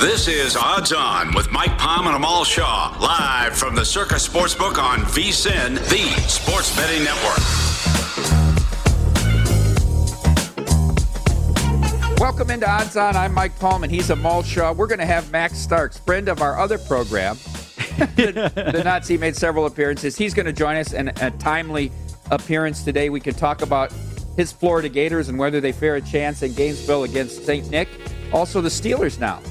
This is Odds On with Mike Palm and Amal Shaw, live from the Circus Sportsbook on VSIN, the sports betting network. Welcome into Odds On. I'm Mike Palm, and he's Amal Shaw. We're going to have Max Starks, friend of our other program. the, the Nazi made several appearances. He's going to join us in a timely appearance today. We can talk about his Florida Gators and whether they fare a chance in Gainesville against St. Nick. Also, the Steelers now.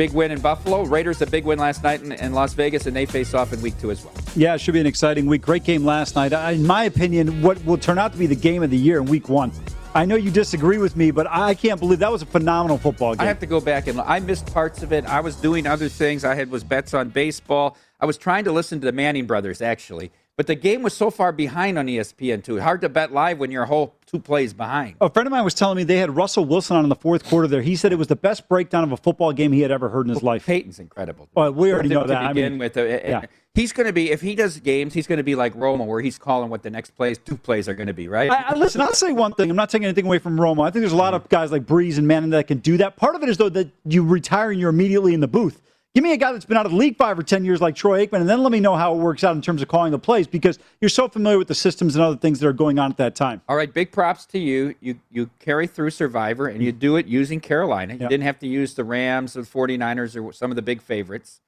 Big win in Buffalo. Raiders a big win last night in, in, Las Vegas, and they face off in week two as well. Yeah, it should be an exciting week. Great game last night. In my opinion, what will turn out to be the game of the year in week one. I know you disagree with me, but I can't believe that was a phenomenal football game. I have to go back and I missed parts of it. I was doing other things. I had was bets on baseball. I was trying to listen to the Manning brothers actually. But the game was so far behind on ESPN too. Hard to bet live when you're a whole two plays behind. A friend of mine was telling me they had Russell Wilson on in the fourth quarter there. He said it was the best breakdown of a football game he had ever heard in his life. Peyton's incredible. Well, we already know to that. Begin I mean, with, uh, yeah. he's going to be if he does games, he's going to be like Romo, where he's calling what the next plays, two plays are going to be. Right? I, I, listen, I'll say one thing. I'm not taking anything away from Romo. I think there's a lot of guys like Brees and Manning that can do that. Part of it is though that you retire and you're immediately in the booth. Give me a guy that's been out of the league five or 10 years like Troy Aikman, and then let me know how it works out in terms of calling the plays because you're so familiar with the systems and other things that are going on at that time. All right, big props to you. You you carry through Survivor, and you do it using Carolina. You Yep. didn't have to use the Rams or the 49ers or some of the big favorites.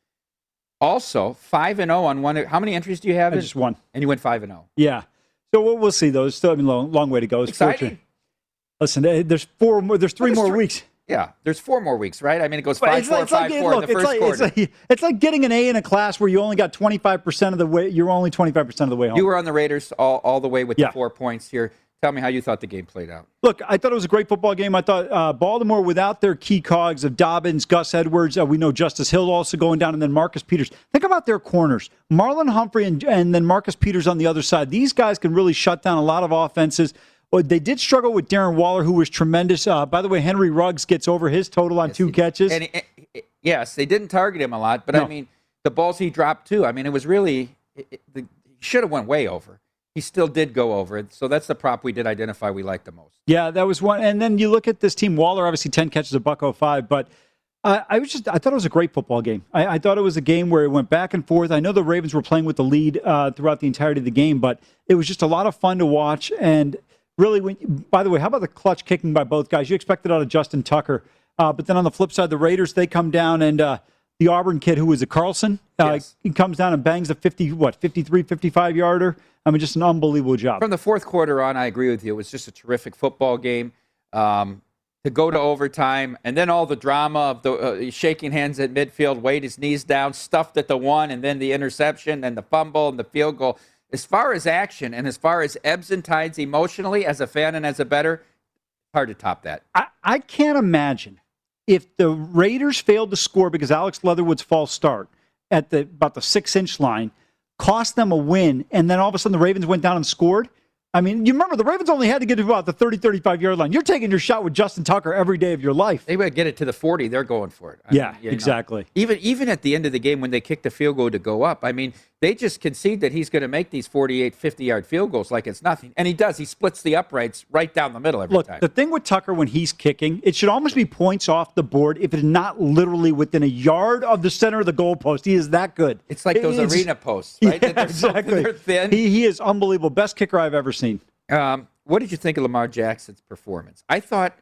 Also, 5 and 0 on one. How many entries do you have? I just one. And you went 5 and oh. 0. Yeah. So we'll, we'll see, though. It's still a long, long way to go. It's Exciting. fortunate. Listen, eh, there's four more, there's three there's more three- weeks. Yeah, there's four more weeks, right? I mean, it goes 5 it's 4 like- 5 like- 4 in look, the it's first like, quarter. It's like, it's like getting an A in a class where you only got 25% of the way, you're only 25% of the way home. you were on the Raiders all, all the way with Yeah. the four points here. Tell me how you thought the game played out. Look, I thought it was a great football game. I thought uh, Baltimore, without their key cogs of Dobbins, Gus Edwards, uh, we know Justice Hill also going down, and then Marcus Peters. Think about their corners: Marlon Humphrey and, and then Marcus Peters on the other side. These guys can really shut down a lot of offenses. Well, they did struggle with Darren Waller, who was tremendous. Uh, by the way, Henry Ruggs gets over his total on two catches. And it- yes, they didn't target him a lot, but No. I mean, the balls he dropped too. I mean, it was really it, it, the, he should have went way over. He still did go over it. So that's the prop we did identify we liked the most. Yeah, that was one. And then you look at this team. Waller, obviously, ten catches, a buck oh five. But uh, I was just, I thought it was a great football game. I, I thought it was a game where it went back and forth. I know the Ravens were playing with the lead uh, throughout the entirety of the game, but it was just a lot of fun to watch. And really, when, by the way, how about the clutch kicking by both guys? You expected out of Justin Tucker, uh, but then on the flip side, the Raiders they come down and. Uh, the Auburn kid who was a Carlson, uh, Yes. he comes down and bangs a 50, what, 53, 55 yarder. I mean, just an unbelievable job. From the fourth quarter on, I agree with you. It was just a terrific football game. Um, to go to overtime, and then all the drama of the uh, shaking hands at midfield, weight his knees down, stuffed at the one, and then the interception and the fumble and the field goal. As far as action and as far as ebbs and tides emotionally, as a fan and as a better, hard to top that. I, I can't imagine if the Raiders failed to score because Alex Leatherwood's false start at the about the six inch line cost them a win, and then all of a sudden the Ravens went down and scored. I mean, you remember the Ravens only had to get to about the 30, 35 yard line. You're taking your shot with Justin Tucker every day of your life. They would get it to the 40, they're going for it. I yeah, mean, you know, exactly. even even at the end of the game when they kicked the field goal to go up, I mean, they just concede that he's going to make these 48, 50 yard field goals like it's nothing. And he does. He splits the uprights right down the middle every Look, time. the thing with Tucker when he's kicking, it should almost be points off the board if it's not literally within a yard of the center of the goalpost. He is that good. It's like those It's- arena posts, right? Yeah, they're exactly. they're thin. He, he is unbelievable. Best kicker I've ever seen. Um, what did you think of Lamar Jackson's performance? I thought,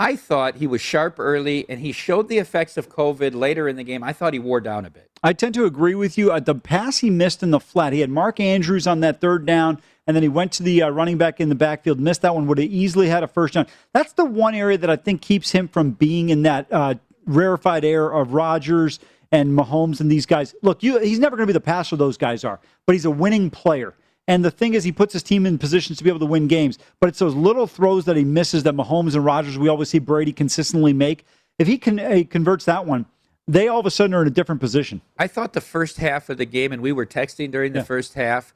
I thought he was sharp early, and he showed the effects of COVID later in the game. I thought he wore down a bit. I tend to agree with you. Uh, the pass he missed in the flat, he had Mark Andrews on that third down, and then he went to the uh, running back in the backfield, missed that one, would have easily had a first down. That's the one area that I think keeps him from being in that uh, rarefied air of Rodgers and Mahomes and these guys. Look, you, he's never going to be the passer those guys are, but he's a winning player. And the thing is, he puts his team in positions to be able to win games. But it's those little throws that he misses that Mahomes and Rodgers, we always see Brady consistently make. If he can uh, converts that one, they all of a sudden are in a different position. I thought the first half of the game, and we were texting during the first half,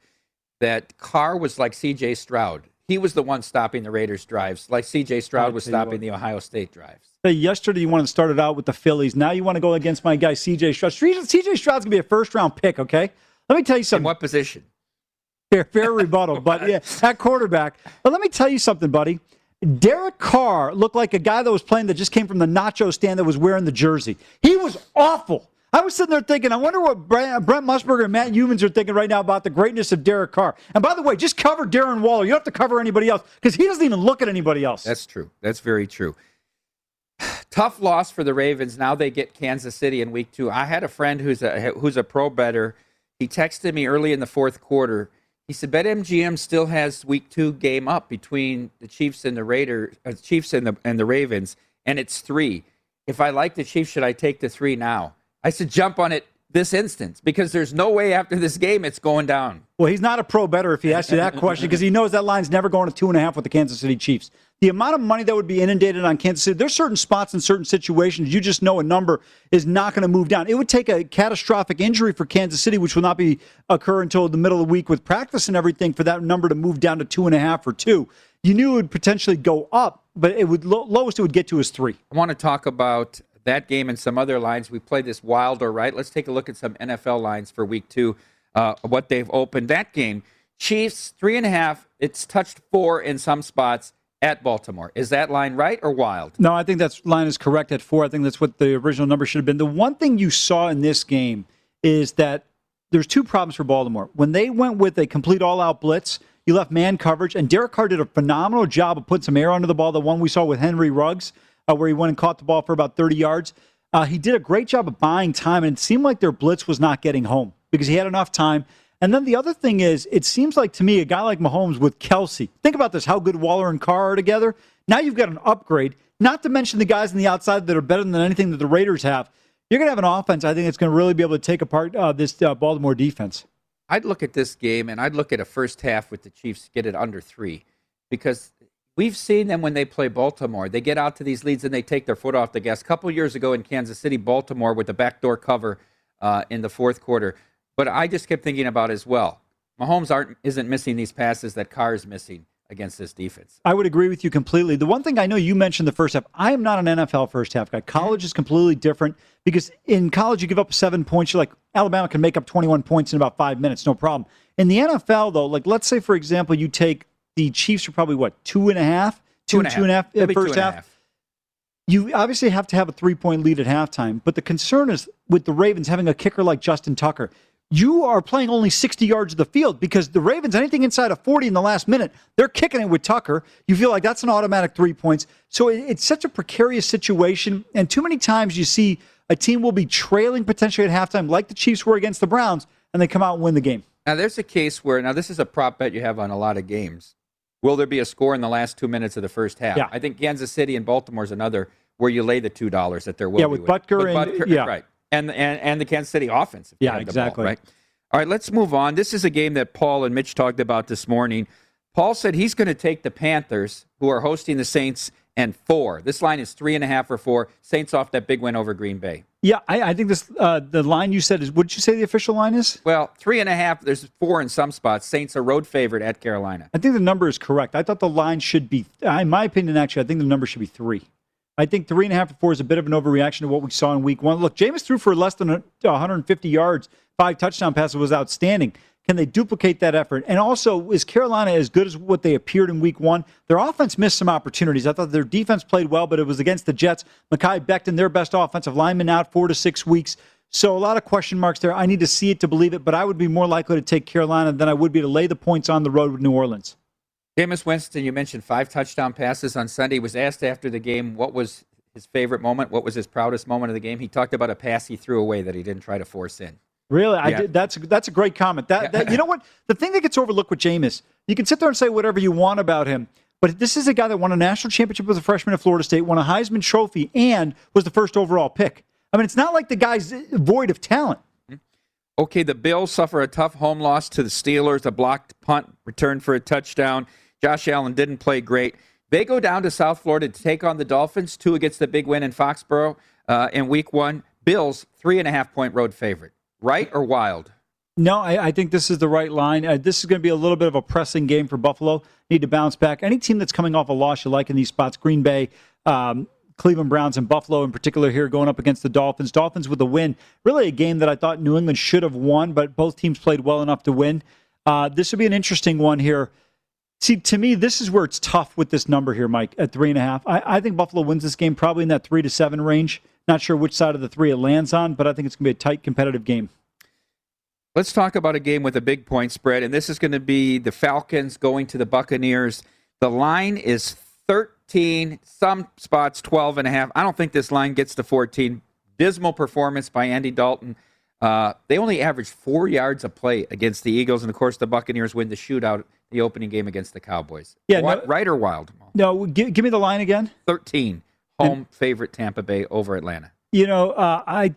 that Carr was like C.J. Stroud. He was the one stopping the Raiders' drives, like C.J. Stroud was stopping the Ohio State drives. Hey, yesterday you wanted to start it out with the Phillies. Now you want to go against my guy CJ Stroud. CJ Stroud's gonna be a first round pick. Okay, let me tell you In something. what position? Fair, fair rebuttal, but yeah, at quarterback. But let me tell you something, buddy. Derek Carr looked like a guy that was playing that just came from the nacho stand that was wearing the jersey. He was awful. I was sitting there thinking, I wonder what Brent, Brent Musburger and Matt Youmans are thinking right now about the greatness of Derek Carr. And by the way, just cover Darren Waller. You don't have to cover anybody else because he doesn't even look at anybody else. That's true. That's very true. Tough loss for the Ravens. Now they get Kansas City in week two. I had a friend who's a who's a pro better. He texted me early in the fourth quarter. He said BetMGM still has week two game up between the Chiefs and the Raiders, uh, Chiefs and the and the Ravens, and it's three. If I like the Chiefs, should I take the three now? I said jump on it this instant because there's no way after this game it's going down. Well, he's not a pro better if he asks you that question because he knows that line's never going to two and a half with the Kansas City Chiefs. The amount of money that would be inundated on Kansas City, there's certain spots in certain situations you just know a number is not going to move down. It would take a catastrophic injury for Kansas City, which will not be occur until the middle of the week with practice and everything, for that number to move down to two and a half or two. You knew it would potentially go up, but it would lowest it would get to is three. I want to talk about that game and some other lines. We played this wild or right. Let's take a look at some NFL lines for week two, uh, what they've opened. That game, Chiefs, three and a half. It's touched four in some spots at Baltimore. Is that line right or wild? No, I think that line is correct at four. I think that's what the original number should have been. The one thing you saw in this game is that there's two problems for Baltimore. When they went with a complete all out blitz, you left man coverage, and Derek Carr did a phenomenal job of putting some air under the ball. The one we saw with Henry Ruggs, uh, where he went and caught the ball for about 30 yards. Uh, he did a great job of buying time, and it seemed like their blitz was not getting home because he had enough time. And then the other thing is, it seems like to me, a guy like Mahomes with Kelce, think about this how good Waller and Carr are together. Now you've got an upgrade, not to mention the guys on the outside that are better than anything that the Raiders have. You're going to have an offense, I think, that's going to really be able to take apart uh, this uh, Baltimore defense. I'd look at this game and I'd look at a first half with the Chiefs get it under three because we've seen them when they play Baltimore. They get out to these leads and they take their foot off the gas. A couple years ago in Kansas City, Baltimore with the backdoor cover uh, in the fourth quarter. But I just kept thinking about as well. Mahomes aren't isn't missing these passes that Carr is missing against this defense. I would agree with you completely. The one thing I know you mentioned the first half, I am not an NFL first half guy. College is completely different because in college you give up seven points. You're like Alabama can make up 21 points in about five minutes, no problem. In the NFL though, like let's say for example you take the Chiefs are probably what two and a half, two, Two and a two and a half, half. first two and a half. half. You obviously have to have a three point lead at halftime, but the concern is with the Ravens having a kicker like Justin Tucker. You are playing only 60 yards of the field because the Ravens, anything inside of 40 in the last minute, they're kicking it with Tucker. You feel like that's an automatic three points. So it- it's such a precarious situation. And too many times you see a team will be trailing potentially at halftime, like the Chiefs were against the Browns, and they come out and win the game. Now there's a case where now this is a prop bet you have on a lot of games will there be a score in the last two minutes of the first half? Yeah. I think Kansas City and Baltimore is another where you lay the two dollars that there will Yeah, be with Butker and- yeah. right, and and and the Kansas City offense. if Yeah, the ball, exactly. right. All right, let's move on. This is a game that Paul and Mitch talked about this morning. Paul said he's going to take the Panthers, who are hosting the Saints, and four. This line is three and a half or four. Saints off that big win over Green Bay. Yeah, I, I think this uh, the line you said is. What did you say the official line is? Well, three and a half. There's four in some spots. Saints are road favorite at Carolina. I think the number is correct. I thought the line should be, in my opinion, actually, I think the number should be three. I think three and a half or four is a bit of an overreaction to what we saw in week one. Look, Jameis threw for less than 150 yards, five touchdown passes was outstanding. Can they duplicate that effort? And also, is Carolina as good as what they appeared in week one? Their offense missed some opportunities. I thought their defense played well, but it was against the Jets. Mekhi Becton, their best offensive lineman, out four to six weeks. So a lot of question marks there. I need to see it to believe it, but I would be more likely to take Carolina than I would be to lay the points on the road with New Orleans. Jameis Winston, you mentioned five touchdown passes on Sunday. He was asked after the game what was his favorite moment, what was his proudest moment of the game. He talked about a pass he threw away that he didn't try to force in. Really, I did, that's that's a great comment. That, that you know what the thing that gets overlooked with Jameis, you can sit there and say whatever you want about him, but this is a guy that won a national championship as a freshman at Florida State, won a Heisman Trophy, and was the first overall pick. I mean, it's not like the guy's void of talent. Okay, the Bills suffer a tough home loss to the Steelers, a blocked punt returned for a touchdown. Josh Allen didn't play great. They go down to South Florida to take on the Dolphins. Tua gets the big win in Foxborough uh, in week one. Bills, three and a half point road favorite. Right or wild? No, I, I think this is the right line. Uh, this is going to be a little bit of a pressing game for Buffalo. Need to bounce back. Any team that's coming off a loss you like in these spots, Green Bay, um, Cleveland Browns, and Buffalo in particular here going up against the Dolphins. Dolphins with a win. Really a game that I thought New England should have won, but both teams played well enough to win. Uh, this would be an interesting one here. See, to me, this is where it's tough with this number here, Mike, at three and a half. I, I think Buffalo wins this game probably in that three to seven range. Not sure which side of the three it lands on, but I think it's going to be a tight, competitive game. Let's talk about a game with a big point spread, and this is going to be the Falcons going to the Buccaneers. The line is 13, some spots 12 and a half. I don't think this line gets to 14. Dismal performance by Andy Dalton. Uh, they only averaged four yards a play against the Eagles, and of course, the Buccaneers win the shootout, the opening game against the Cowboys. Yeah, Wi- no- right or wild? No, give, give me the line again. 13, home favorite Tampa Bay over Atlanta. You know, uh, I.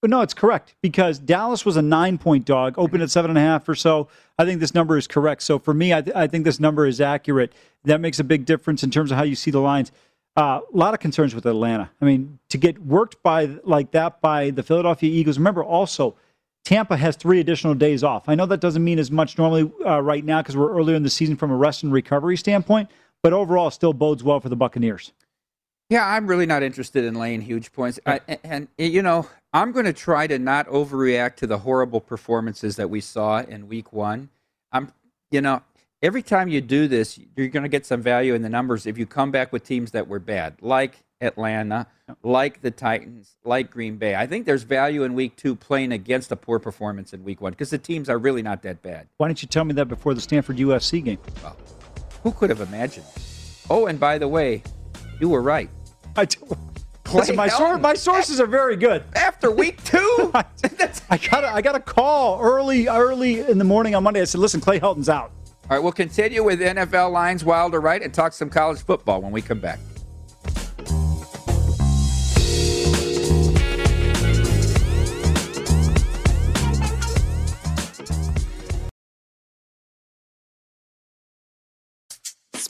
But no, it's correct because Dallas was a nine point dog, opened at seven and a half or so. I think this number is correct. So for me, I, th- I think this number is accurate. That makes a big difference in terms of how you see the lines. Uh, a lot of concerns with Atlanta. I mean, to get worked by like that by the Philadelphia Eagles. Remember, also Tampa has three additional days off. I know that doesn't mean as much normally uh, right now because we're earlier in the season from a rest and recovery standpoint, but overall, still bodes well for the Buccaneers. Yeah, I'm really not interested in laying huge points. I, and, and, you know, I'm going to try to not overreact to the horrible performances that we saw in week one. I'm, you know, every time you do this, you're going to get some value in the numbers if you come back with teams that were bad, like Atlanta, like the Titans, like Green Bay. I think there's value in week two playing against a poor performance in week one because the teams are really not that bad. Why didn't you tell me that before the Stanford USC game? Well, who could have imagined? Oh, and by the way, you were right. I do. Listen, my, sor- my sources are very good. After week two, I got a, I got a call early early in the morning on Monday. I said, "Listen, Clay Helton's out." All right, we'll continue with NFL lines, wild or right, and talk some college football when we come back.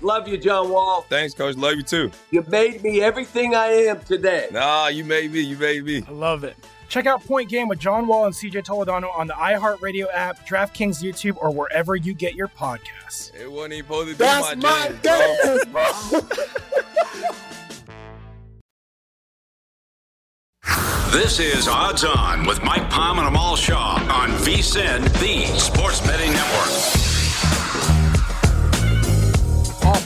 Love you, John Wall. Thanks, Coach. Love you too. You made me everything I am today. Nah, you made me. You made me. I love it. Check out Point Game with John Wall and CJ Toledano on the iHeartRadio app, DraftKings YouTube, or wherever you get your podcasts. It wasn't even supposed to be That's my, my dance, bro. This is Odds On with Mike Palm and Amal Shaw on VSIN, the Sports Betting Network.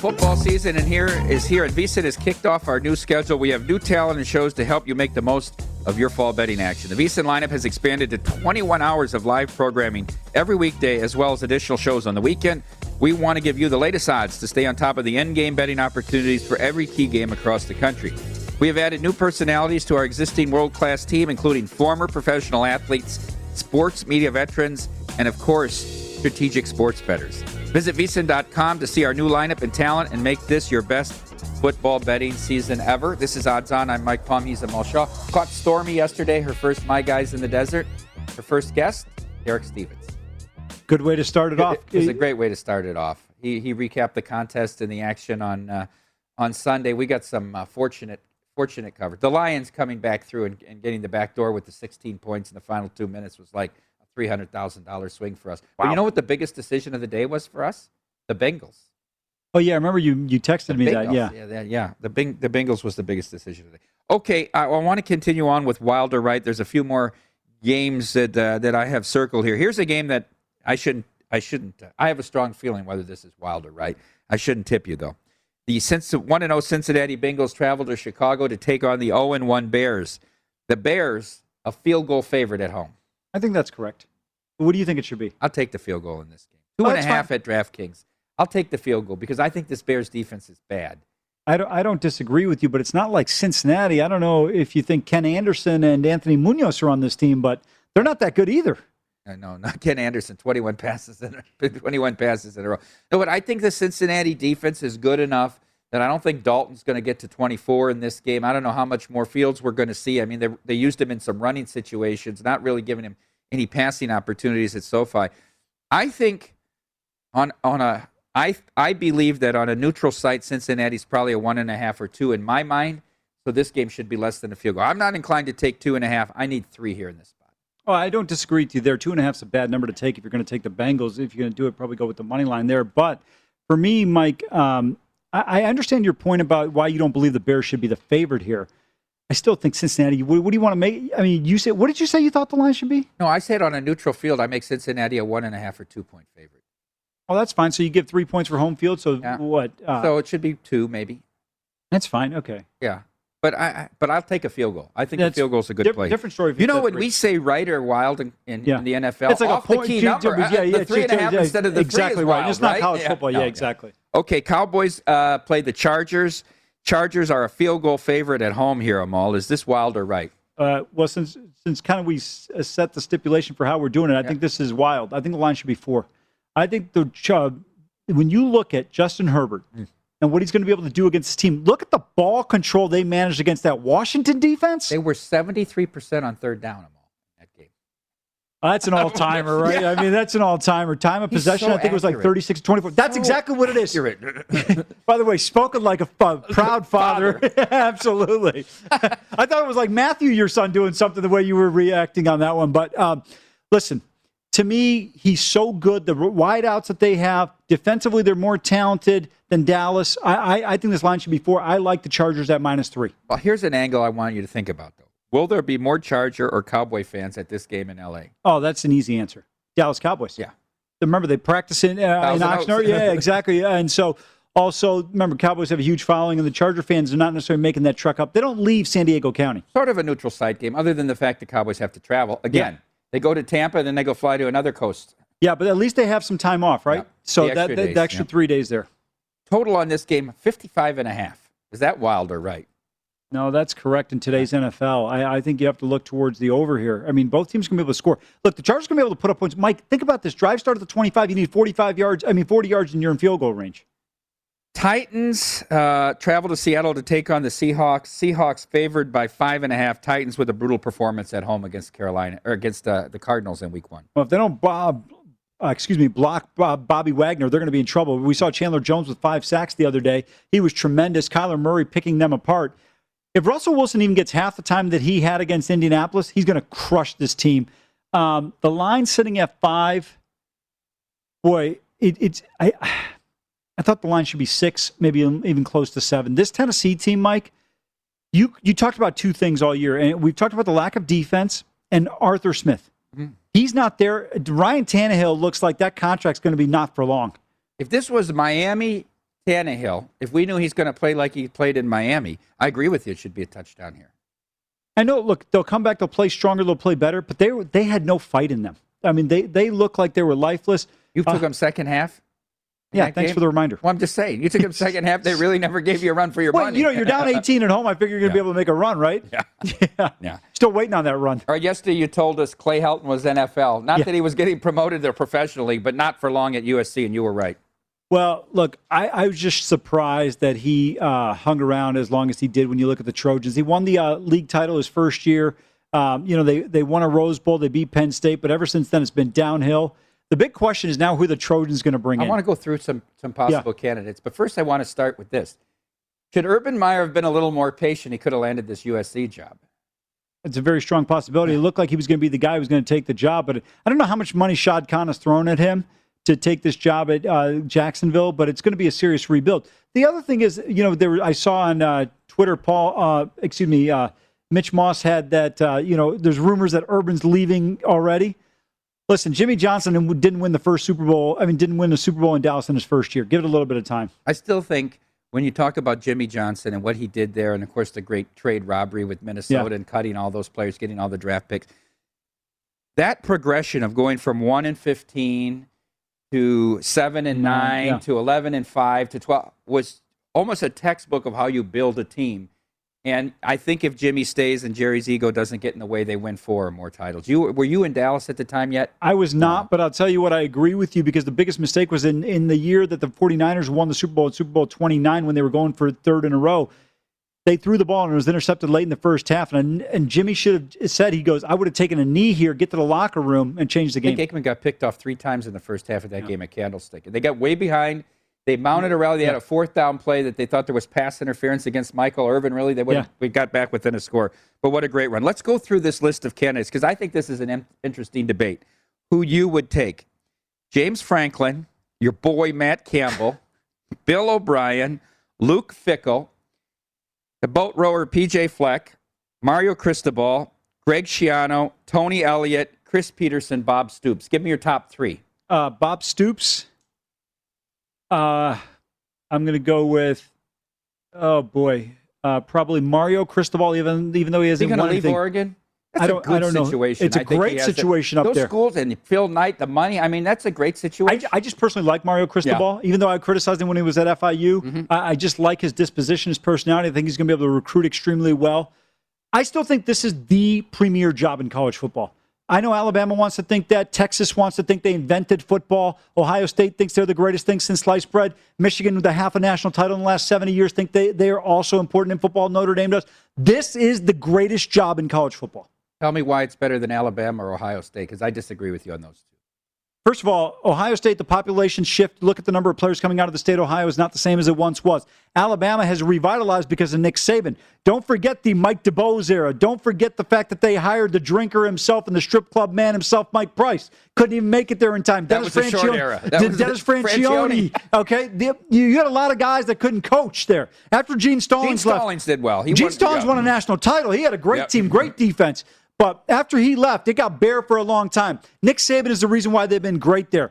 Football season and here is here and VSIN has kicked off our new schedule. We have new talent and shows to help you make the most of your fall betting action. The VSIN lineup has expanded to 21 hours of live programming every weekday, as well as additional shows on the weekend. We want to give you the latest odds to stay on top of the end game betting opportunities for every key game across the country. We have added new personalities to our existing world class team, including former professional athletes, sports media veterans, and of course, strategic sports bettors. Visit vsin.com to see our new lineup and talent and make this your best football betting season ever. This is Odds On. I'm Mike Palm. He's Amal Shaw. Caught Stormy yesterday, her first My Guys in the Desert. Her first guest, Derek Stevens. Good way to start it off. It was a great way to start it off. He, he recapped the contest and the action on uh, on Sunday. We got some uh, fortunate fortunate coverage. The Lions coming back through and, and, getting the back door with the 16 points in the final two minutes was like a $300,000 swing for us. Wow. But you know what the biggest decision of the day was for us? The Bengals. Oh yeah, I remember you you texted the me Bengals. that. Yeah, yeah, that, yeah. The Bing, the Bengals was the biggest decision of the day. Okay, I, I want to continue on with Wilder. Right, there's a few more games that uh, that I have circled here. Here's a game that I shouldn't I shouldn't. Uh, I have a strong feeling whether this is Wilder. Right, I shouldn't tip you though. The one and zero Cincinnati Bengals travel to Chicago to take on the zero and one Bears. The Bears a field goal favorite at home. I think that's correct. What do you think it should be? I'll take the field goal in this game. Two Oh, and a half fine. at DraftKings. I'll take the field goal because I think this Bears defense is bad. I don't, I don't disagree with you, but it's not like Cincinnati. I don't know if you think Ken Anderson and Anthony Munoz are on this team, but they're not that good either. Uh, no, not Ken Anderson. Twenty-one passes in a, twenty-one passes in a row. No, but I think the Cincinnati defense is good enough that I don't think Dalton's going to get to twenty-four in this game. I don't know how much more Fields we're going to see. I mean, they they used him in some running situations, not really giving him any passing opportunities at SoFi. I think on on a I I believe that on a neutral site, Cincinnati's probably a one and a half or two in my mind. So this game should be less than a field goal. I'm not inclined to take two and a half. I need three here in this spot. Oh, I don't disagree with you there. Two and a half is a bad number to take if you're going to take the Bengals. If you're going to do it, probably go with the money line there. But for me, Mike, um, I, I understand your point about why you don't believe the Bears should be the favorite here. I still think Cincinnati. What, what do you want to make? I mean, you said what did you say you thought the line should be? No, I said on a neutral field, I make Cincinnati a one and a half or two point favorite. Oh, that's fine. So you give three points for home field. So Yeah. what? Uh, so it should be two, maybe. that's fine. Okay. Yeah. But I, but I'll take a field goal. I think That's a field goal's a good diff- play. different story if You you know when we say right or wild in, in, Yeah. in the NFL, It's like a off the point- key yeah, number, yeah, uh, yeah, the three and a half yeah, instead of the exactly three is right. wild, It's not right? college football. Yeah, no, exactly. Okay, Cowboys uh, play the Chargers. Chargers are a field goal favorite at home here, Amal. Is this wild or right? Uh, well, since since kind of we s- uh, set the stipulation for how we're doing it, I think this is wild. I think the line should be four. I think the Chubb, when you look at Justin Herbert Hmm. And what he's going to be able to do against this team, look at the ball control they managed against that Washington defense. They were 73% on third down, Amal. Uh, That's an all timer, right? Yeah. I mean, that's an all timer. Time of He's possession, so I think it was like accurate. 36 24. That's So exactly what it is. Accurate. By the way, spoken like a fa- proud father. Absolutely. I thought it was like Matthew, your son, doing something the way you were reacting on that one. But um, listen, to me, he's so good. The wideouts that they have, defensively, they're more talented than Dallas. I, I, I think this line should be four. I like the Chargers at minus three. Well, here's an angle I want you to think about, though. Will there be more Charger or Cowboy fans at this game in L.A.? Oh, that's an easy answer. Dallas Cowboys. Yeah. Remember, they practice in, uh, in Oxnard. Yeah, exactly. Yeah, And so, also, remember, Cowboys have a huge following, and the Charger fans are not necessarily making that truck up. They don't leave San Diego County. Sort of a neutral site game, other than the fact the Cowboys have to travel. Again, they go to Tampa, then they go fly to another coast. Yeah, but at least they have some time off, right? So The that extra the, days, the extra yeah. three days there. Total on this game, 55 and a half. Is that wild or right? No, that's correct in today's NFL. I, I think you have to look towards the over here. I mean, both teams can be able to score. Look, the Chargers can be able to put up points. Mike, think about this. Drive start at the 25. You need 45 yards. I mean, 40 yards, and you're in field goal range. Titans uh, travel to Seattle to take on the Seahawks. Seahawks favored by five and a half. Titans with a brutal performance at home against Carolina or against uh, the Cardinals in Week One. Well, if they don't, Bob, uh, excuse me, block Bob, Bobby Wagner, they're going to be in trouble. We saw Chandler Jones with five sacks the other day. He was tremendous. Kyler Murray picking them apart. If Russell Wilson even gets half the time that he had against Indianapolis, he's going to crush this team. Um, the line sitting at five, boy, it, it's I. I thought the line should be six, maybe even close to seven. This Tennessee team, Mike, you you talked about two things all year, and we've talked about the lack of defense and Arthur Smith. He's not there. Ryan Tannehill looks like that contract's going to be not for long. If this was Miami Tannehill, if we knew he's going to play like he played in Miami, I agree with you. It should be a touchdown here. I know. Look, they'll come back. They'll play stronger. They'll play better. But they they had no fight in them. I mean, they they look like they were lifeless. You Uh, took them second half. Yeah, thanks game? for the reminder. Well, I'm just saying, you took them second half. They really never gave you a run for your Well, money. you know, you're down 18 at home. I figure you're going to be able to make a run, right? Yeah. yeah. Yeah. Still waiting on that run. Or yesterday you told us Clay Helton was NFL. Not Yeah. that he was getting promoted there professionally, but not for long at USC, and you were right. Well, look, I, I was just surprised that he uh, hung around as long as he did when you look at the Trojans. He won the uh, league title his first year. Um, you know, they, they won a Rose Bowl, they beat Penn State, but ever since then it's been downhill. The big question is now who the Trojans going to bring I in. I want to go through some some possible candidates, but first I want to start with this. Should Urban Meyer have been a little more patient? He could have landed this USC job. It's a very strong possibility. It looked like he was going to be the guy who was going to take the job, but I don't know how much money Shad Khan has thrown at him to take this job at uh, Jacksonville, but it's going to be a serious rebuild. The other thing is, you know, there I saw on uh, Twitter, Paul, uh, excuse me, uh, Mitch Moss had that, uh, you know, there's rumors that Urban's leaving already. Listen, Jimmy Johnson didn't win the first Super Bowl. I mean, didn't win the Super Bowl in Dallas in his first year. Give it a little bit of time. I still think when you talk about Jimmy Johnson and what he did there, and of course the great trade robbery with Minnesota Yeah. and cutting all those players, getting all the draft picks, that progression of going from one and fifteen to seven and Nine, nine yeah. to eleven and five to twelve was almost a textbook of how you build a team. And I think if Jimmy stays and Jerry's ego doesn't get in the way, they win four or more titles. You were you in Dallas at the time yet? I was not, but I'll tell you what, I agree with you because the biggest mistake was in, in the year that the 49ers won the Super Bowl at Super Bowl 29 when they were going for third in a row. They threw the ball and it was intercepted late in the first half. And, and Jimmy should have said, he goes, I would have taken a knee here, get to the locker room, and changed the I game. think Aikman got picked off three times in the first half of that game at Candlestick. And they got way behind. They mounted a rally. They had a fourth down play that they thought there was pass interference against Michael Irvin. Really, they would Yeah. we got back within a score. But what a great run! Let's go through this list of candidates because I think this is an in- interesting debate. Who you would take? James Franklin, your boy Matt Campbell, Bill O'Brien, Luke Fickell, the boat rower PJ Fleck, Mario Cristobal, Greg Schiano, Tony Elliott, Chris Petersen, Bob Stoops. Give me your top three. Uh, Bob Stoops. Uh, I'm going to go with, oh boy. Uh, probably Mario Cristobal, even even though he hasn't going to won leave anything. Oregon? I don't- a good I don't know. situation. It's a great he has it. situation up Those there. Those schools and Phil Knight, the money. I mean, that's a great situation. I, I just personally like Mario Cristobal, even though I criticized him when he was at FIU. Mm-hmm. I, I just like his disposition, his personality. I think he's going to be able to recruit extremely well. I still think this is the premier job in college football. I know Alabama wants to think that. Texas wants to think they invented football. Ohio State thinks they're the greatest thing since sliced bread. Michigan, with a half a national title in the last 70 years, think they, they are also important in football. Notre Dame does. This is the greatest job in college football. Tell me why it's better than Alabama or Ohio State, because I disagree with you on those. First of all, Ohio State, the population shift, look at the number of players coming out of the state of Ohio, is not the same as it once was. Alabama has revitalized because of Nick Saban. Don't forget the Mike DuBose era. Don't forget the fact that they hired the drinker himself and the strip club man himself, Mike Price. Couldn't even make it there in time. That Dennis was the short era. That was Dennis Franchione. Okay, The- you had a lot of guys that couldn't coach there. After Gene Stallings Gene left, Stallings did well. He Gene won- Stallings yeah. won a national title. He had a great Yep. team, great defense. But after he left, it got bare for a long time. Nick Saban is the reason why they've been great there.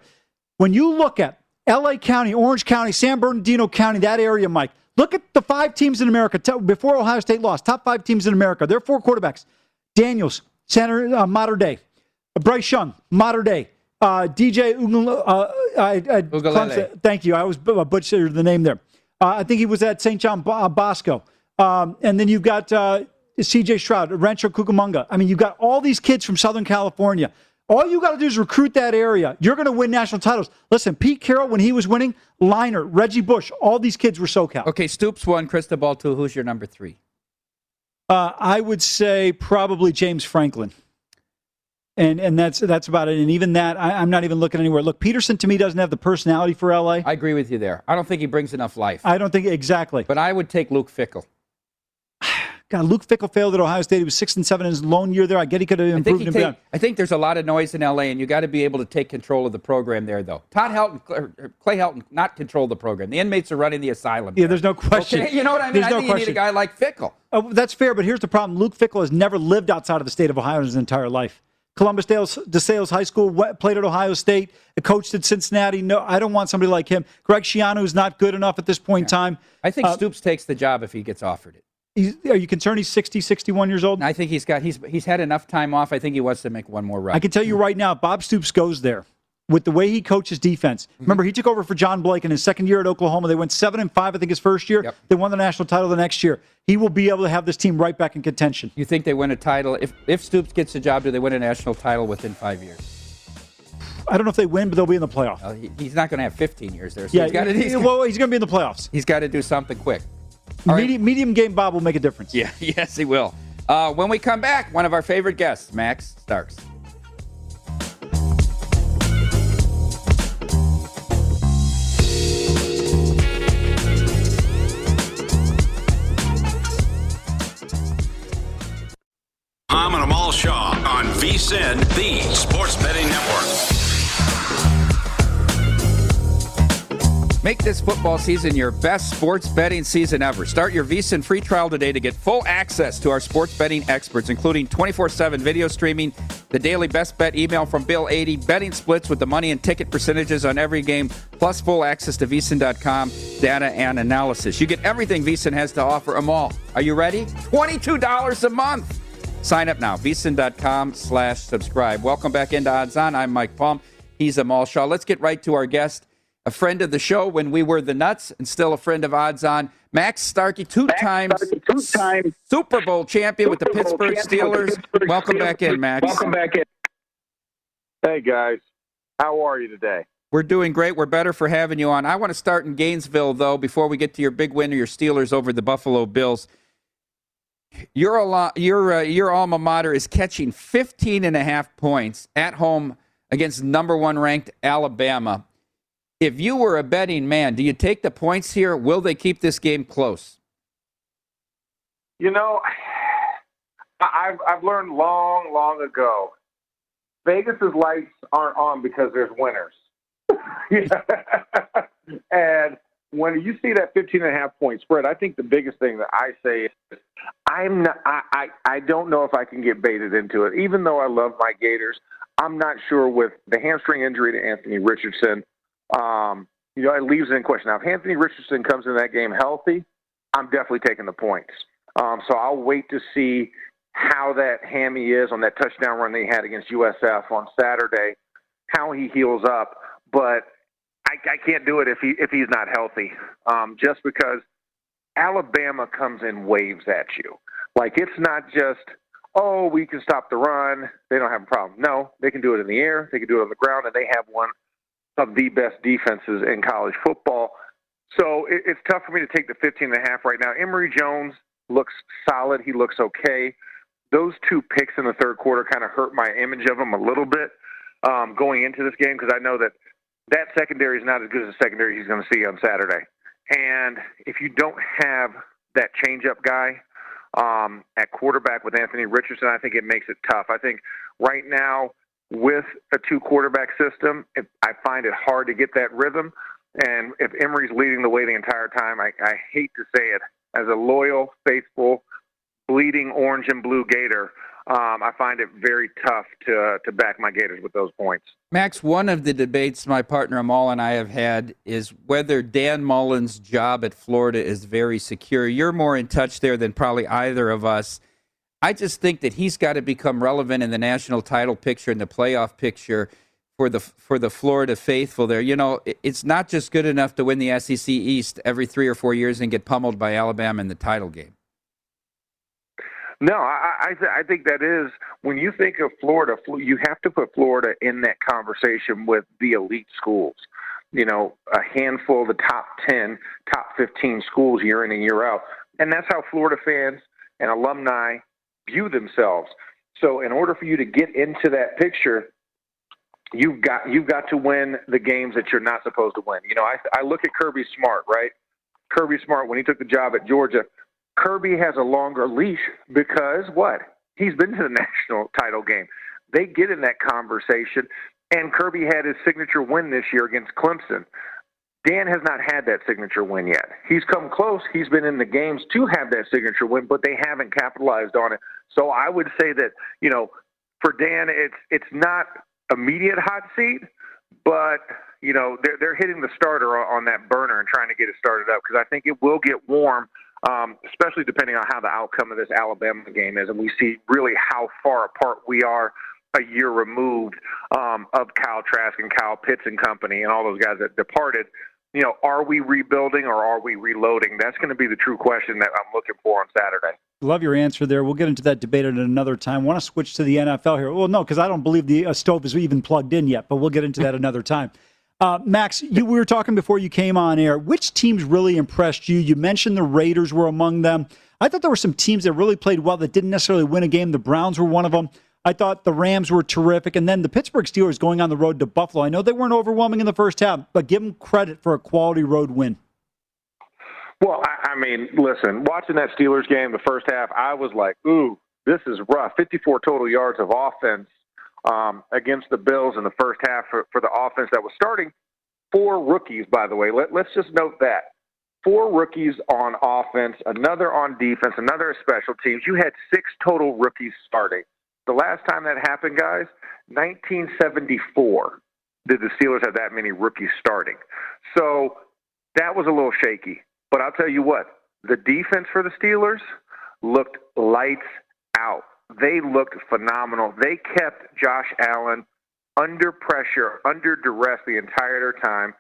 When you look at LA County, Orange County, San Bernardino County, that area, Mike, look at the five teams in America before Ohio State lost. Top five teams in America. There are four quarterbacks Daniels, Center, uh, Mater Dei, Bryce Young, modern Day, uh, DJ Ugl- uh, I, I. Thank you. I was butchered the name there. Uh, I think he was at St. John uh, Bosco. Um, and then you've got uh, CJ Stroud, Rancho Cucamonga. I mean, you've got all these kids from Southern California. All you got to do is recruit that area. You're going to win national titles. Listen, Pete Carroll, when he was winning, Leinart, Reggie Bush, all these kids were SoCal. Okay, Stoops one, Cristobal two. Who's your number three? Uh, I would say probably James Franklin. And and that's that's about it. And even that, I, I'm not even looking anywhere. Look, Petersen to me doesn't have the personality for LA. I agree with you there. I don't think he brings enough life. I don't think exactly. But I would take Luke Fickell. God, Luke Fickell failed at Ohio State. He was six and seven in his lone year there. I get he could have I think, improved take. I think there's a lot of noise in LA, and you got to be able to take control of the program there, though. Todd Helton, er, er, Clay Helton, not control the program. The inmates are running the asylum. Yeah, there's no question. Okay, you know what I mean? There's I no think you need a guy like Fickell. Oh, that's fair, but here's the problem. Luke Fickell has never lived outside of the state of Ohio in his entire life. Columbus Dales, DeSales High School, played at Ohio State, coached at Cincinnati. No, I don't want somebody like him. Greg Schiano is not good enough at this point in time. I think Uh, Stoops takes the job if he gets offered it. He's, are you concerned he's 60, 61 years old? I think he's got he's he's had enough time off. I think he wants to make one more run. I can tell you right now, Bob Stoops goes there with the way he coaches defense. Mm-hmm. Remember, he took over for John Blake in his second year at Oklahoma. They went seven and five, I think, his first year. They won the national title the next year. He will be able to have this team right back in contention. You think they win a title if if Stoops gets the job? Do they win a national title within five years? I don't know if they win, but they'll be in the playoff. Uh, he- he's not going to have 15 years there. So yeah, he's got to he's, well, he's going to be in the playoffs. he's got to do something quick. All right. Medium, medium game Bob will make a difference. Yeah, yes, he will. Uh, when we come back, one of our favorite guests, Max Starks. Palm and Amal Shaw on VSIN, the Sports Betting Network. Make this football season your best sports betting season ever. Start your VSIN free trial today to get full access to our sports betting experts, including 24 7 video streaming, the daily best bet email from Bill Adee, betting splits with the money and ticket percentages on every game, plus full access to VSIN.com data and analysis. You get everything VSIN has to offer them all. Are you ready? $22 a month. Sign up now, vsin.com slash subscribe. Welcome back into Odds On. I'm Mike Palm. He's Amal Shaw. Let's get right to our guest, a friend of the show when we were the Nuts and still a friend of Odds On, Max Starkey, two-time two-time Super Bowl champion with the Pittsburgh Steelers. Welcome back in, Max. Welcome back in. Hey guys, how are you today? We're doing great. We're better for having you on. I want to start in Gainesville, though, before we get to your big win of your Steelers over the Buffalo Bills. Your, your, uh, your alma mater is catching 15 and a half points at home against number one ranked Alabama. If you were a betting man, do you take the points here? Will they keep this game close? You know, I've I've learned long, long ago, Vegas's lights aren't on because there's winners. and when you see that 15 and a half point spread, I think the biggest thing that I say is I'm not, I, I, I don't know if I can get baited into it. Even though I love my Gators, I'm not sure with the hamstring injury to Anthony Richardson. Um, you know, it leaves it in question. Now, if Anthony Richardson comes in that game healthy, I'm definitely taking the points. Um, so I'll wait to see how that hammy is on that touchdown run they had against USF on Saturday, how he heals up. But I, I can't do it if he if he's not healthy. Um, just because Alabama comes in waves at you. Like it's not just oh we can stop the run. They don't have a problem. No, they can do it in the air. They can do it on the ground, and they have one of the best defenses in college football. So it, it's tough for me to take the 15 and a half right now. Emory Jones looks solid. He looks okay. Those two picks in the third quarter kind of hurt my image of him a little bit um, going into this game because I know that that secondary is not as good as the secondary he's going to see on Saturday. And if you don't have that changeup guy um, at quarterback with Anthony Richardson, I think it makes it tough. I think right now with a two quarterback system, I find it hard to get that rhythm. And if Emory's leading the way the entire time, I, I hate to say it, as a loyal, faithful, bleeding orange and blue Gator, um, I find it very tough to to back my Gators with those points. Max, one of the debates my partner Amal and I have had is whether Dan Mullen's job at Florida is very secure. You're more in touch there than probably either of us. I just think that he's got to become relevant in the national title picture and the playoff picture for the for the Florida faithful there. You know, it's not just good enough to win the SEC East every three or four years and get pummeled by Alabama in the title game. No, I I, th- I think that is when you think of Florida, you have to put Florida in that conversation with the elite schools. You know, a handful of the top ten, top fifteen schools year in and year out, and that's how Florida fans and alumni view themselves. So, in order for you to get into that picture, you've got you've got to win the games that you're not supposed to win. You know, I I look at Kirby Smart, right? Kirby Smart when he took the job at Georgia Kirby has a longer leash because what? He's been to the national title game. They get in that conversation, and Kirby had his signature win this year against Clemson. Dan has not had that signature win yet. He's come close. He's been in the games to have that signature win, but they haven't capitalized on it. So I would say that, you know, for Dan, it's it's not immediate hot seat, but you know they're they're hitting the starter on that burner and trying to get it started up because I think it will get warm um, especially depending on how the outcome of this Alabama game is. And we see really how far apart we are a year removed um, of Kyle Trask and Kyle Pitts and company and all those guys that departed. You know, are we rebuilding or are we reloading? That's going to be the true question that I'm looking for on Saturday. Love your answer there. We'll get into that debate at another time. Want to switch to the NFL here? Well, no, because I don't believe the uh, stove is even plugged in yet, but we'll get into that another time. Uh, Max, you, we were talking before you came on air. Which teams really impressed you? You mentioned the Raiders were among them. I thought there were some teams that really played well that didn't necessarily win a game. The Browns were one of them. I thought the Rams were terrific. And then the Pittsburgh Steelers going on the road to Buffalo. I know they weren't overwhelming in the first half, but give them credit for a quality road win. Well, I, I mean, listen, watching that Steelers game the first half, I was like, ooh, this is rough. 54 total yards of offense um, against the Bills in the first half for, for the offense that was starting. Four rookies, by the way. Let, let's just note that. Four rookies on offense, another on defense, another special teams. You had six total rookies starting. The last time that happened, guys, 1974 did the Steelers have that many rookies starting. So that was a little shaky. But I'll tell you what, the defense for the Steelers looked lights out they looked phenomenal. They kept Josh Allen under pressure, under duress the entire time.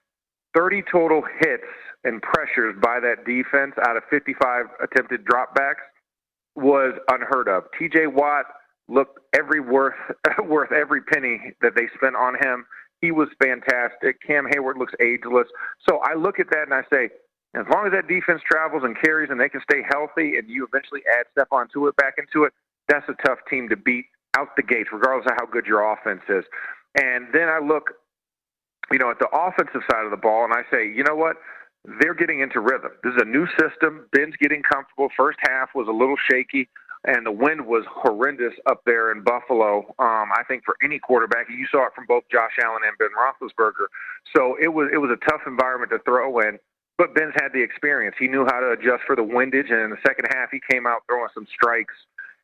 30 total hits and pressures by that defense out of 55 attempted dropbacks was unheard of. TJ Watt looked every worth worth every penny that they spent on him. He was fantastic. Cam Heyward looks ageless. So I look at that and I say, as long as that defense travels and carries and they can stay healthy and you eventually add Stephon Tuitt back into it, that's a tough team to beat out the gates, regardless of how good your offense is. And then I look, you know, at the offensive side of the ball, and I say, you know what? They're getting into rhythm. This is a new system. Ben's getting comfortable. First half was a little shaky, and the wind was horrendous up there in Buffalo. Um, I think for any quarterback, you saw it from both Josh Allen and Ben Roethlisberger. So it was it was a tough environment to throw in. But Ben's had the experience. He knew how to adjust for the windage, and in the second half, he came out throwing some strikes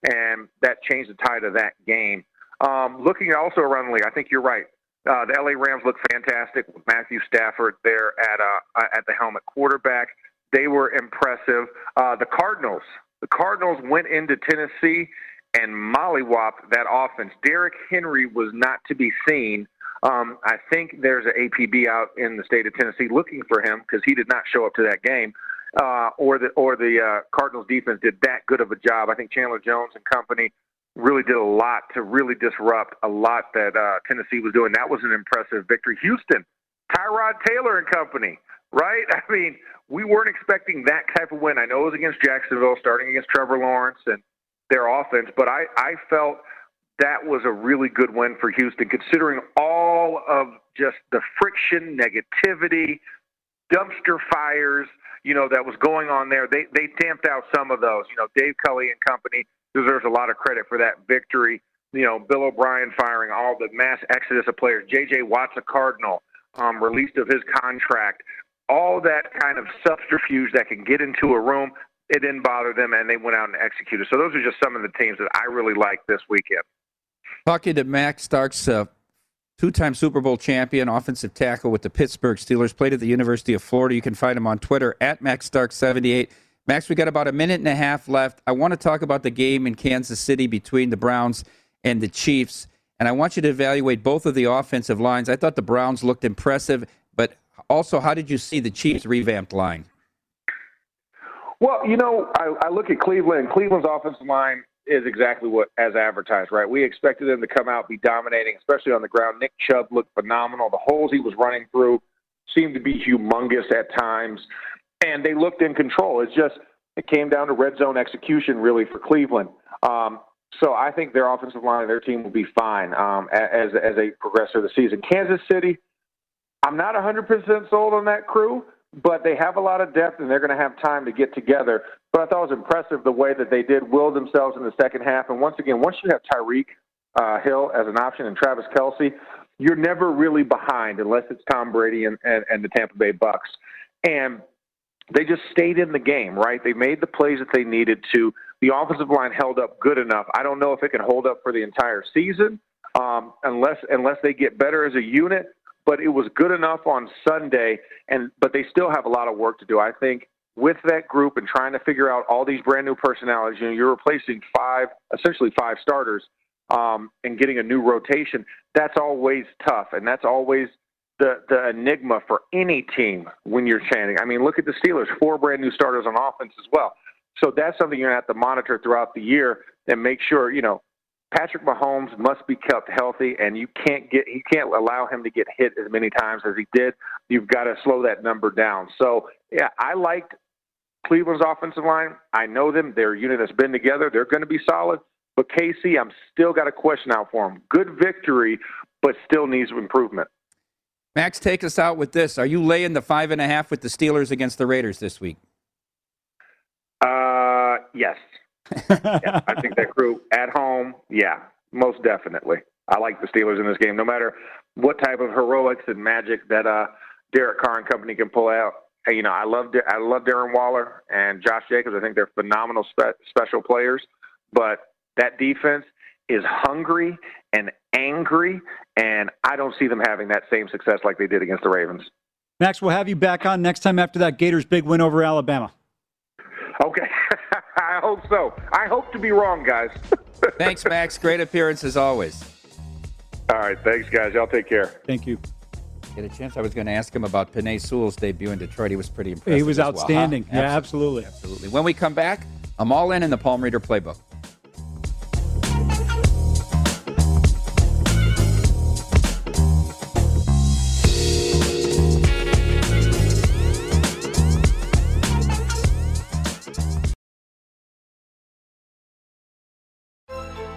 and that changed the tide of that game. Um, looking also around the league, I think you're right. Uh, the LA Rams look fantastic with Matthew Stafford there at uh, at the helmet quarterback. They were impressive. Uh, the Cardinals. The Cardinals went into Tennessee and mollywopped that offense. Derrick Henry was not to be seen. Um, I think there's an APB out in the state of Tennessee looking for him because he did not show up to that game. Uh, or the or the uh, Cardinals defense did that good of a job. I think Chandler Jones and company really did a lot to really disrupt a lot that uh, Tennessee was doing. That was an impressive victory. Houston, Tyrod Taylor and company, right? I mean, we weren't expecting that type of win. I know it was against Jacksonville, starting against Trevor Lawrence and their offense, but I, I felt that was a really good win for Houston, considering all of just the friction, negativity, dumpster fires, you know, that was going on there. They they tamped out some of those. You know, Dave Culley and company deserves a lot of credit for that victory. You know, Bill O'Brien firing all the mass exodus of players. J.J. Watt's a Cardinal, um, released of his contract. All that kind of subterfuge that can get into a room, it didn't bother them, and they went out and executed. So those are just some of the teams that I really like this weekend. Talking to Max Starks, uh, two-time Super Bowl champion, offensive tackle with the Pittsburgh Steelers, played at the University of Florida. You can find him on Twitter at MaxStarks78. Max, we got about a minute and a half left. I want to talk about the game in Kansas City between the Browns and the Chiefs, and I want you to evaluate both of the offensive lines. I thought the Browns looked impressive, but also, how did you see the Chiefs' revamped line? Well, you know, I, I look at Cleveland. Cleveland's offensive line is exactly what as advertised, right? We expected them to come out be dominating, especially on the ground. Nick Chubb looked phenomenal. The holes he was running through seemed to be humongous at times, and they looked in control. It's just it came down to red zone execution really for Cleveland. Um, so I think their offensive line and their team will be fine um, as as they progress through the season. Kansas City, I'm not 100% sold on that crew but they have a lot of depth and they're going to have time to get together. But I thought it was impressive the way that they did will themselves in the second half. And once again, once you have Tyreek uh, Hill as an option and Travis Kelce, you're never really behind unless it's Tom Brady and, and, and the Tampa Bay Bucks. And they just stayed in the game, right? They made the plays that they needed to. The offensive line held up good enough. I don't know if it can hold up for the entire season, um, unless unless they get better as a unit but it was good enough on Sunday. And but they still have a lot of work to do. I think with that group and trying to figure out all these brand new personalities. You know, you're replacing five, essentially five starters, um, and getting a new rotation. That's always tough, and that's always the the enigma for any team when you're chanting. I mean, look at the Steelers, four brand new starters on offense as well. So that's something you're gonna have to monitor throughout the year and make sure you know Patrick Mahomes must be kept healthy, and you can't get you can't allow him to get hit as many times as he did. You've got to slow that number down. So yeah, I liked Cleveland's offensive line. I know them; they're a unit that's been together. They're going to be solid. But KC, I'm still got a question out for him. Good victory, but still needs improvement. Max, take us out with this. Are you laying the five and a half with the Steelers against the Raiders this week? Uh, yes yeah, I think that crew at home, yeah, most definitely. I like the Steelers in this game, no matter what type of heroics and magic that uh, Derek Carr and company can pull out. Hey, you know, I love I love Darren Waller and Josh Jacobs. I think they're phenomenal spe- special players, but that defense is hungry and angry, and I don't see them having that same success like they did against the Ravens. Max, we'll have you back on next time after that Gators big win over Alabama. Okay. I hope so. I hope to be wrong, guys. thanks, Max. Great appearance as always. All right. Thanks, guys. Y'all take care. Thank you. Get a chance. I was going to ask him about Penei Sewell's debut in Detroit. He was pretty impressive. He was outstanding. Well, huh? Yeah, absolutely. Absolutely. When we come back, I'm all in in the Palm Reader playbook.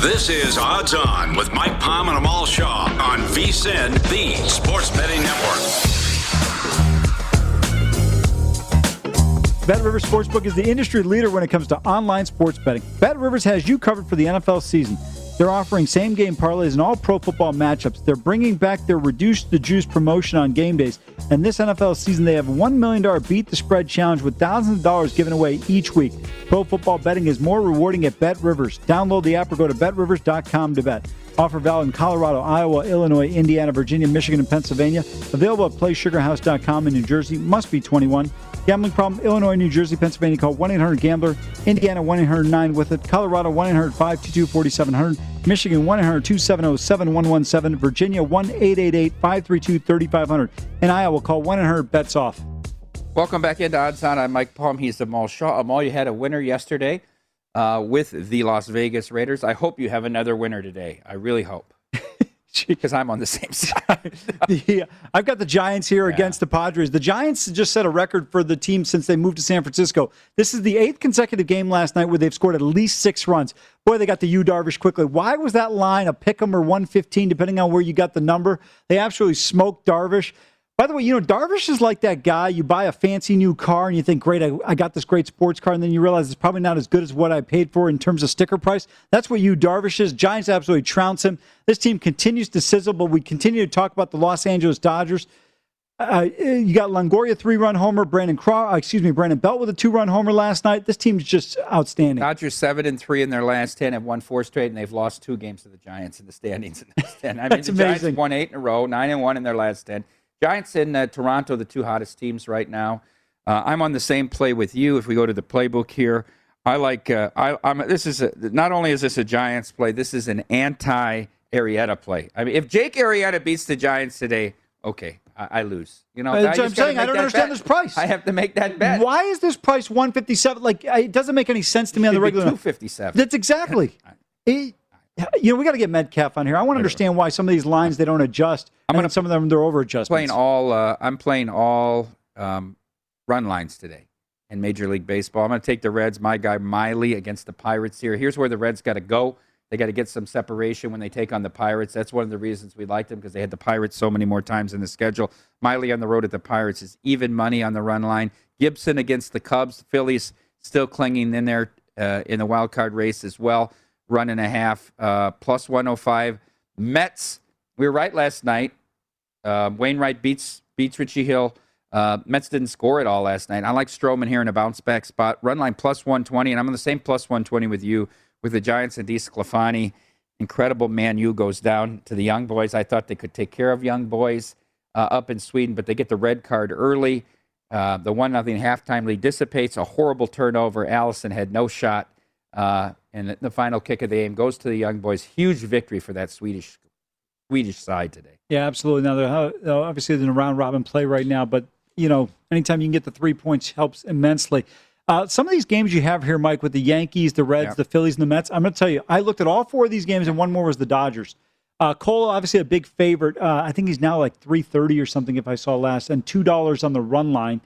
This is Odds On with Mike Palm and Amal Shaw on VSIN, the Sports Betting Network. Bet Rivers Sportsbook is the industry leader when it comes to online sports betting. Bet Rivers has you covered for the NFL season. They're offering same game parlays in all pro football matchups. They're bringing back their Reduce the Juice promotion on game days. And this NFL season, they have $1 million Beat the Spread challenge with thousands of dollars given away each week. Pro football betting is more rewarding at Bet Rivers. Download the app or go to betrivers.com to bet. Offer valid in Colorado, Iowa, Illinois, Indiana, Virginia, Michigan, and Pennsylvania. Available at PlaySugarHouse.com in New Jersey. Must be 21. Gambling problem, Illinois, New Jersey, Pennsylvania. Call 1 800 Gambler. Indiana 1 800 9 with it. Colorado 1 800 522 4700. Michigan 1 800 270 7117. Virginia 1 888 532 3500. And Iowa call 1 800 bets off. Welcome back into Odds On. I'm Mike Palm. He's Amal Shaw. Amal, you had a winner yesterday uh, with the Las Vegas Raiders. I hope you have another winner today. I really hope. Because I'm on the same side. the, uh, I've got the Giants here against the Padres. The Giants just set a record for the team since they moved to San Francisco. This is the eighth consecutive game last night where they've scored at least six runs. Boy, they got the Yu Darvish quickly. Why was that line a pick 'em or 115, depending on where you got the number? They absolutely smoked Darvish. By the way, you know, Darvish is like that guy. You buy a fancy new car and you think, great, I, I got this great sports car. And then you realize it's probably not as good as what I paid for in terms of sticker price. That's what you, Darvish is. Giants absolutely trounce him. This team continues to sizzle, but we continue to talk about the Los Angeles Dodgers. Uh, you got Longoria three run homer, Brandon Craw, uh, excuse me, Brandon Belt with a two run homer last night. This team's just outstanding. Dodgers seven and three in their last ten, have won four straight, and they've lost two games to the Giants in the standings. In the 10. I mean, That's the amazing. Giants won eight in a row, nine and one in their last ten. Giants and uh, Toronto, the two hottest teams right now. Uh, I'm on the same play with you. If we go to the playbook here, I like. Uh, I, I'm. This is a, not only is this a Giants play. This is an anti Arrieta play. I mean, if Jake Arrieta beats the Giants today, okay, I, I lose. You know, Uh, I that's what just I'm saying. I don't understand bet. this price. I have to make that bet. Why is this price 157? Like, it doesn't make any sense to me on the regular. 257. That's exactly. It- you know, we got to get Metcalf on here. I want to understand why some of these lines they don't adjust. I'm going to some of them they're over adjustments. playing all. Uh, I'm playing all um, run lines today, in Major League Baseball. I'm going to take the Reds, my guy Miley against the Pirates here. Here's where the Reds got to go. They got to get some separation when they take on the Pirates. That's one of the reasons we liked them because they had the Pirates so many more times in the schedule. Miley on the road at the Pirates is even money on the run line. Gibson against the Cubs. The Phillies still clinging in there uh, in the wild card race as well. Run and a half, uh, plus 105. Mets, we were right last night. Uh, Wainwright beats beats Richie Hill. Uh, Mets didn't score at all last night. I like Stroman here in a bounce back spot. Run line plus 120, and I'm on the same plus 120 with you with the Giants and DeSclafani. Incredible Man U goes down to the young boys. I thought they could take care of young boys uh, up in Sweden, but they get the red card early. Uh, the one nothing halftime lead dissipates. A horrible turnover. Allison had no shot, uh, and the final kick of the game goes to the young boys. Huge victory for that Swedish Swedish side today. Yeah, absolutely. Now they're uh, obviously in a round robin play right now, but you know, anytime you can get the three points helps immensely. Uh, some of these games you have here, Mike, with the Yankees, the Reds, the Phillies, and the Mets. I'm going to tell you, I looked at all four of these games, and one more was the Dodgers. Uh, Cole, obviously a big favorite. Uh, I think he's now like 330 or something, if I saw last, and two dollars on the run line.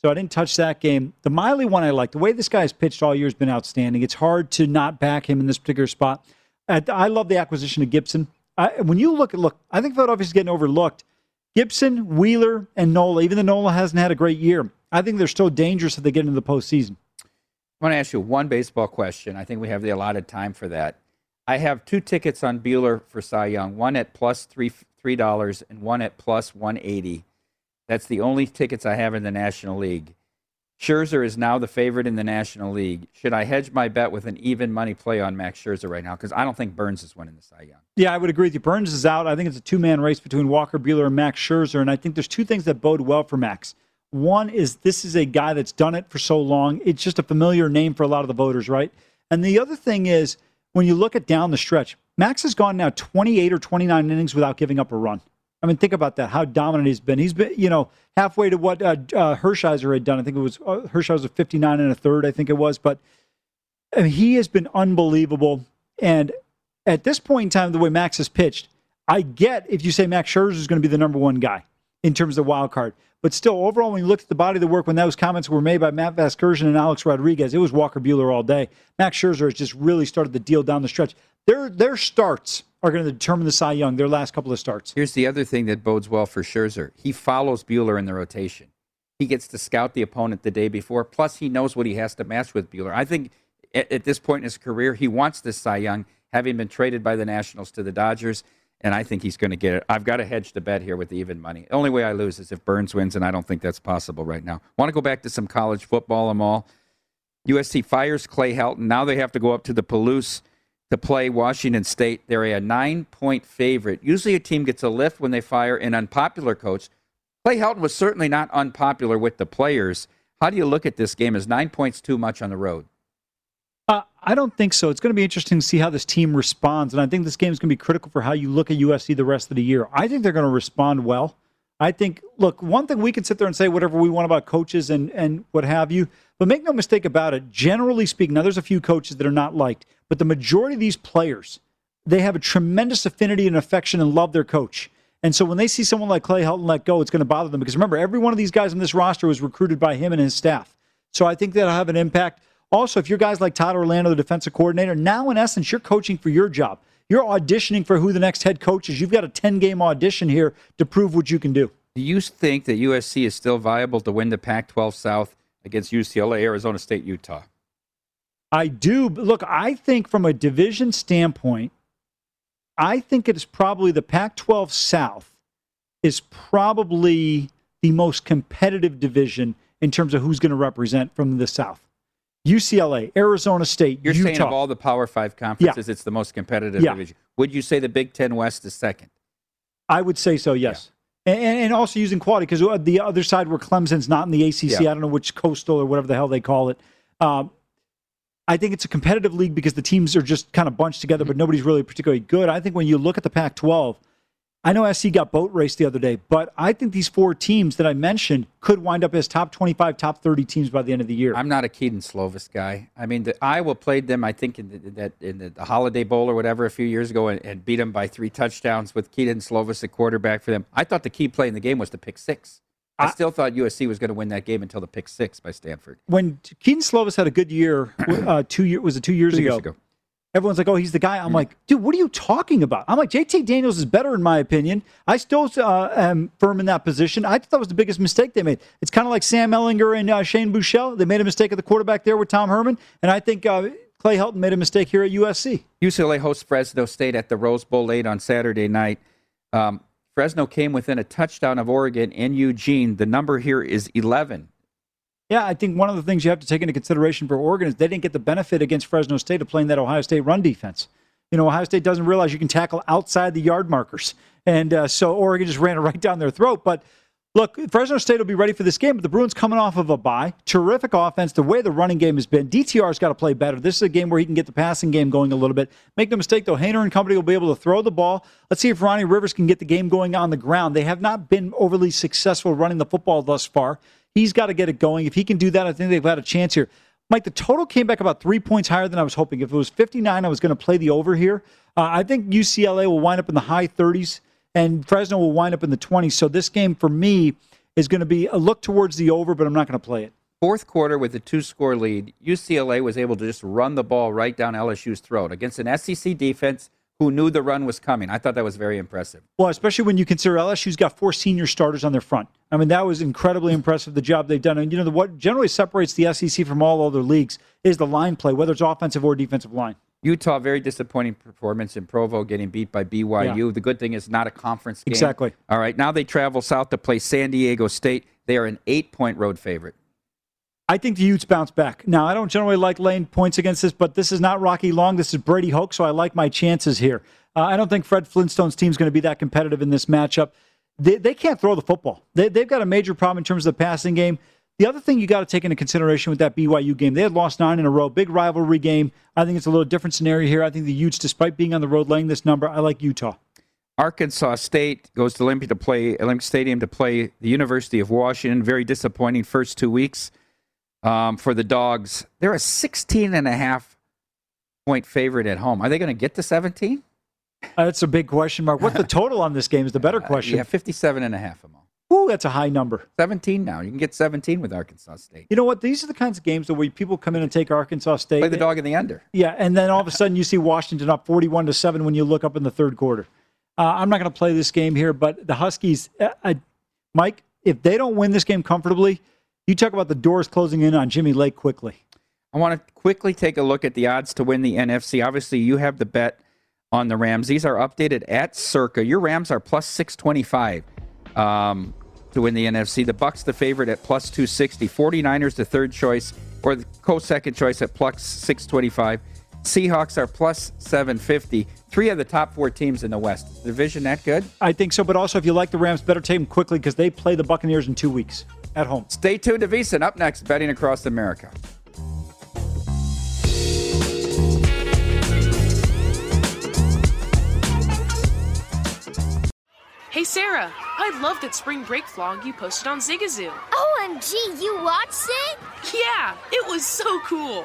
So I didn't touch that game. The Miley one I like. The way this guy's pitched all year has been outstanding. It's hard to not back him in this particular spot. I love the acquisition of Gibson. I, when you look at look, I think Philadelphia's getting overlooked. Gibson, Wheeler, and Nola. Even though Nola hasn't had a great year, I think they're still dangerous if they get into the postseason. I want to ask you one baseball question. I think we have the allotted time for that. I have two tickets on Buehler for Cy Young. One at plus three three dollars and one at plus one eighty. That's the only tickets I have in the National League. Scherzer is now the favorite in the National League. Should I hedge my bet with an even money play on Max Scherzer right now? Because I don't think Burnes is winning the Cy Young. Yeah, I would agree with you. Burnes is out. I think it's a two man race between Walker Buehler and Max Scherzer. And I think there's two things that bode well for Max. One is this is a guy that's done it for so long. It's just a familiar name for a lot of the voters, right? And the other thing is when you look at down the stretch, Max has gone now 28 or 29 innings without giving up a run. I mean, think about that. How dominant he's been. He's been, you know, halfway to what uh, uh, Hershiser had done. I think it was uh, Hershiser 59 and a third. I think it was, but I mean, he has been unbelievable. And at this point in time, the way Max has pitched, I get if you say Max Scherzer is going to be the number one guy in terms of wild card. But still, overall, when you look at the body of the work, when those comments were made by Matt Vasgersian and Alex Rodriguez, it was Walker Buehler all day. Max Scherzer has just really started the deal down the stretch. Their their starts are going to determine the Cy Young. Their last couple of starts. Here's the other thing that bodes well for Scherzer. He follows Buehler in the rotation. He gets to scout the opponent the day before. Plus, he knows what he has to match with Buehler. I think at, at this point in his career, he wants this Cy Young, having been traded by the Nationals to the Dodgers and I think he's going to get it. I've got to hedge the bet here with the even money. The only way I lose is if Burnes wins, and I don't think that's possible right now. Want to go back to some college football, and all. USC fires Clay Helton. Now they have to go up to the Palouse to play Washington State. They're a nine point favorite. Usually a team gets a lift when they fire an unpopular coach. Clay Helton was certainly not unpopular with the players. How do you look at this game? Is nine points too much on the road? Uh, I don't think so. It's going to be interesting to see how this team responds, and I think this game is going to be critical for how you look at USC the rest of the year. I think they're going to respond well. I think, look, one thing we can sit there and say whatever we want about coaches and and what have you, but make no mistake about it. Generally speaking, now there's a few coaches that are not liked, but the majority of these players, they have a tremendous affinity and affection and love their coach. And so when they see someone like Clay Helton let go, it's going to bother them because remember, every one of these guys on this roster was recruited by him and his staff. So I think that'll have an impact. Also, if you're guys like Todd Orlando, the defensive coordinator, now in essence, you're coaching for your job. You're auditioning for who the next head coach is. You've got a 10 game audition here to prove what you can do. Do you think that USC is still viable to win the Pac 12 South against UCLA, Arizona State, Utah? I do. Look, I think from a division standpoint, I think it is probably the Pac 12 South is probably the most competitive division in terms of who's going to represent from the South. UCLA, Arizona State, You're Utah. saying of all the Power Five conferences, Yeah. it's the most competitive Yeah. division. Would you say the Big Ten West is second? I would say so, yes. And, and also using quality because the other side where Clemson's not in the ACC, Yeah. I don't know which coastal or whatever the hell they call it. Um, I think it's a competitive league because the teams are just kind of bunched together, but nobody's really particularly good. I think when you look at the Pac 12, I know SC got boat raced the other day, but I think these four teams that I mentioned could wind up as top 25, top 30 teams by the end of the year. I'm not a Kedon Slovis guy. I mean, the, Iowa played them, I think, in the, that in the, the Holiday Bowl or whatever a few years ago, and, and beat them by three touchdowns with Kedon Slovis, the quarterback for them. I thought the key play in the game was to pick six. I still thought USC was going to win that game until the pick six by Stanford. When Kedon Slovis had a good year, uh, two year was it two years Two ago? years ago. Everyone's like, "Oh, he's the guy." I'm like, "Dude, what are you talking about?" I'm like, "JT Daniels is better in my opinion. I still uh, am firm in that position. I thought that was the biggest mistake they made. It's kind of like Sam Ehlinger and uh, Shane Buechele. They made a mistake at the quarterback there with Tom Herman, and I think uh, Clay Helton made a mistake here at USC. UCLA hosts Fresno State at the Rose Bowl late on Saturday night. Um, Fresno came within a touchdown of Oregon in Eugene. The number here is 11. Yeah, I think one of the things you have to take into consideration for Oregon is they didn't get the benefit against Fresno State of playing that Ohio State run defense. You know, Ohio State doesn't realize you can tackle outside the yard markers. And uh, so Oregon just ran it right down their throat. But look, Fresno State will be ready for this game, but the Bruins coming off of a bye. Terrific offense. The way the running game has been, DTR's got to play better. This is a game where he can get the passing game going a little bit. Make no mistake, though, Haener and company will be able to throw the ball. Let's see if Ronnie Rivers can get the game going on the ground. They have not been overly successful running the football thus far. He's got to get it going. If he can do that, I think they've had a chance here. Mike, the total came back about three points higher than I was hoping. If it was 59, I was going to play the over here. Uh, I think UCLA will wind up in the high 30s and Fresno will wind up in the 20s. So this game for me is going to be a look towards the over, but I'm not going to play it. Fourth quarter with a two score lead, UCLA was able to just run the ball right down LSU's throat against an SEC defense who knew the run was coming. I thought that was very impressive. Well, especially when you consider LSU's got four senior starters on their front. I mean, that was incredibly impressive, the job they've done. And, you know, the, what generally separates the SEC from all other leagues is the line play, whether it's offensive or defensive line. Utah, very disappointing performance in Provo, getting beat by BYU. Yeah. The good thing is not a conference game. Exactly. All right, now they travel south to play San Diego State. They are an eight point road favorite. I think the Utes bounce back. Now, I don't generally like laying points against this, but this is not Rocky Long. This is Brady Hoke, so I like my chances here. Uh, I don't think Fred Flintstone's team is going to be that competitive in this matchup. They, they can't throw the football. They, they've got a major problem in terms of the passing game. The other thing you got to take into consideration with that BYU game, they had lost nine in a row, big rivalry game. I think it's a little different scenario here. I think the Utes, despite being on the road laying this number, I like Utah. Arkansas State goes to Olympia to play Olympic Stadium to play the University of Washington. Very disappointing first two weeks um, for the Dogs. They're a 16 and a half point favorite at home. Are they going to get to 17? Uh, that's a big question mark. What the total on this game is the better question. Yeah, 57 and a half. Amal. Ooh, that's a high number. 17 now. You can get 17 with Arkansas State. You know what? These are the kinds of games that where people come in and take Arkansas State. Play the dog in the under. Yeah, and then all of a sudden you see Washington up 41 to 7 when you look up in the third quarter. Uh, I'm not going to play this game here, but the Huskies, uh, uh, Mike, if they don't win this game comfortably, you talk about the doors closing in on Jimmy Lake quickly. I want to quickly take a look at the odds to win the NFC. Obviously, you have the bet on the Rams. These are updated at Circa. Your Rams are plus 625 um, to win the NFC. The Bucks the favorite at plus 260. 49ers the third choice or the co-second choice at plus 625. Seahawks are plus 750. Three of the top four teams in the West. Division that good? I think so, but also if you like the Rams, better take them quickly because they play the Buccaneers in two weeks at home. Stay tuned to VSiN. Up next, betting across America. Hey Sarah, I love that spring break vlog you posted on Zigazoo. OMG, you watched it? Yeah, it was so cool.